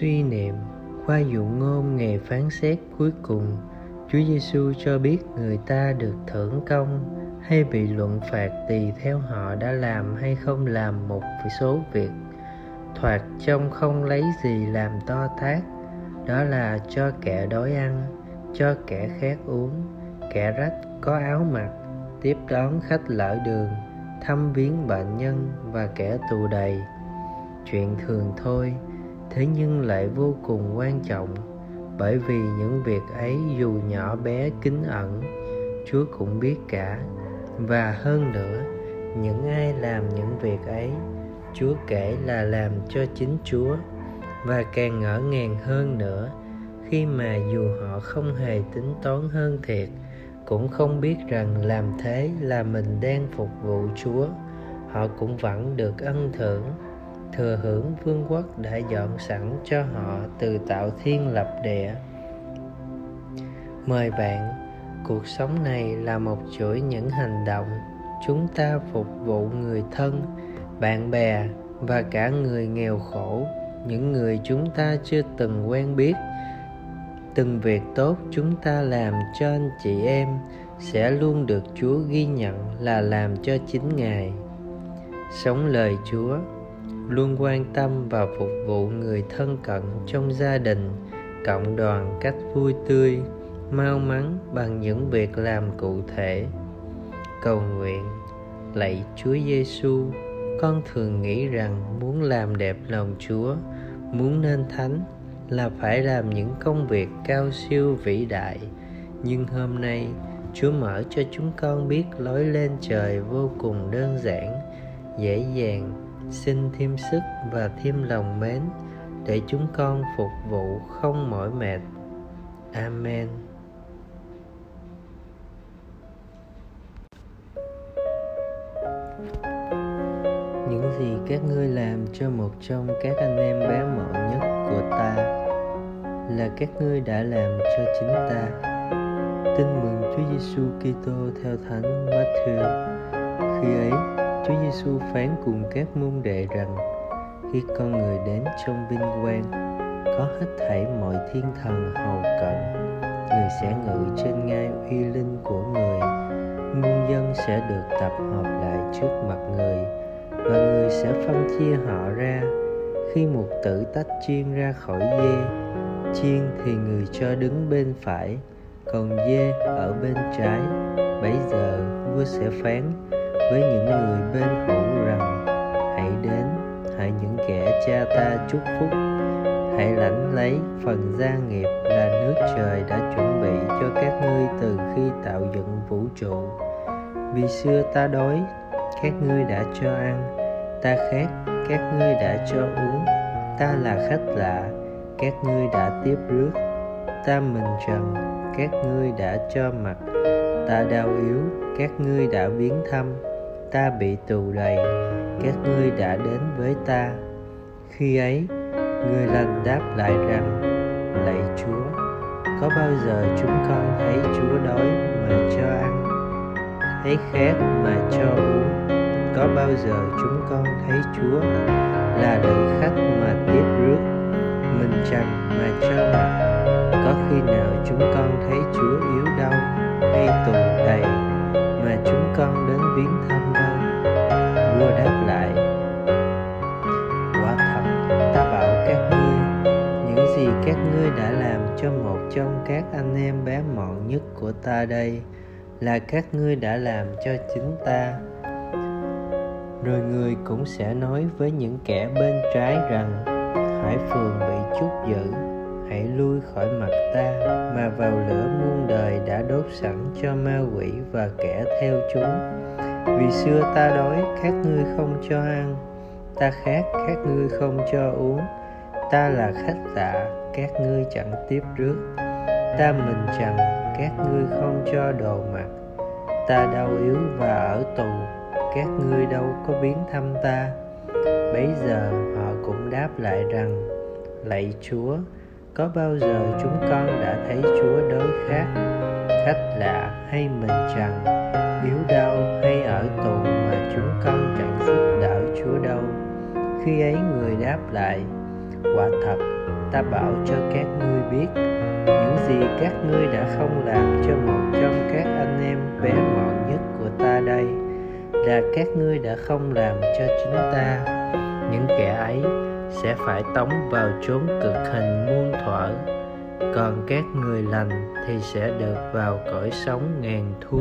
Suy niệm qua dụ ngôn nghề phán xét cuối cùng, Chúa Giêsu cho biết người ta được thưởng công hay bị luận phạt tùy theo họ đã làm hay không làm một số việc. Thoạt trông không lấy gì làm to tát đó là cho kẻ đói ăn cho kẻ khát uống kẻ rách có áo mặc tiếp đón khách lỡ đường thăm viếng bệnh nhân và kẻ tù đầy. Chuyện thường thôi thế nhưng lại vô cùng quan trọng, bởi vì những việc ấy dù nhỏ bé kín ẩn, chúa cũng biết cả. Và hơn nữa, những ai làm những việc ấy, chúa kể là làm cho chính chúa. Và càng ngỡ ngàng hơn nữa, khi mà dù họ không hề tính toán hơn thiệt, cũng không biết rằng làm thế là mình đang phục vụ chúa. Họ cũng vẫn được ân thưởng thừa hưởng vương quốc đã dọn sẵn cho họ từ tạo thiên lập địa. Mời bạn, cuộc sống này là một chuỗi những hành động. Chúng ta phục vụ người thân, bạn bè và cả người nghèo khổ. Những người chúng ta chưa từng quen biết. Từng việc tốt chúng ta làm cho anh chị em sẽ luôn được chúa ghi nhận là làm cho chính ngài. Sống lời chúa luôn quan tâm và phục vụ người thân cận trong gia đình, cộng đoàn cách vui tươi, mau mắn bằng những việc làm cụ thể. Cầu nguyện, lạy chúa giêsu con thường nghĩ rằng muốn làm đẹp lòng chúa, muốn nên thánh là phải làm những công việc cao siêu vĩ đại. Nhưng hôm nay, chúa mở cho chúng con biết lối lên trời vô cùng đơn giản, dễ dàng xin thêm sức và thêm lòng mến để chúng con phục vụ không mỏi mệt. Amen. Những gì các ngươi làm cho một trong các anh em bé mọn nhất của ta là các ngươi đã làm cho chính ta. Tin mừng Chúa Giêsu Kitô theo Thánh Matthew. Khi ấy Chúa Giêsu phán cùng các môn đệ rằng, khi con người đến trong vinh quang, có hết thảy mọi thiên thần hầu cận, người sẽ ngự trên ngai uy linh của người. Muôn dân sẽ được tập hợp lại trước mặt người, và người sẽ phân chia họ ra. Khi một tử tách chiên ra khỏi dê, chiên thì người cho đứng bên phải, còn dê ở bên trái. Bấy giờ, vua sẽ phán với những người bên hữu rằng, hãy đến hãy những kẻ cha ta chúc phúc. Hãy lãnh lấy phần gia nghiệp là nước trời đã chuẩn bị cho các ngươi từ khi tạo dựng vũ trụ. Vì xưa ta đói, các ngươi đã cho ăn. Ta khát, các ngươi đã cho uống. Ta là khách lạ, các ngươi đã tiếp rước. Ta mình trần các ngươi đã cho mặt. Ta đau yếu, các ngươi đã viếng thăm ta bị tù đầy, các ngươi đã đến với ta. Khi ấy người lành đáp lại rằng, lạy chúa, có bao giờ chúng con thấy chúa đói mà cho ăn, thấy khát mà cho uống? Có bao giờ chúng con thấy chúa là đợi khách mà tiếp rước, mình trần mà cho mặc có khi nào chúng các ngươi đã làm cho một trong các anh em bé mọn nhất của ta đây là các ngươi đã làm cho chính ta. Rồi người cũng sẽ nói với những kẻ bên trái rằng, hải phường bị chút dữ hãy lui khỏi mặt ta, mà vào lửa muôn đời đã đốt sẵn cho ma quỷ và kẻ theo chúng. Vì xưa ta đói các ngươi không cho ăn, ta khát các ngươi không cho uống ta là khách lạ các ngươi chẳng tiếp rước. Ta mình trần các ngươi không cho đồ mặc. Ta đau yếu và ở tù, các ngươi đâu có biến thăm ta. Bấy giờ họ cũng đáp lại rằng, lạy chúa, có bao giờ chúng con đã thấy chúa đối khác? khách lạ hay mình trần yếu đau hay ở tù mà chúng con chẳng giúp đỡ chúa đâu? Khi ấy người đáp lại quả thật, ta bảo cho các ngươi biết, những gì các ngươi đã không làm cho một trong các anh em bé mọn nhất của ta đây, là các ngươi đã không làm cho chính ta. Những kẻ ấy sẽ phải tống vào chốn cực hình muôn thuở. Còn các người lành thì sẽ được vào cõi sống ngàn thu.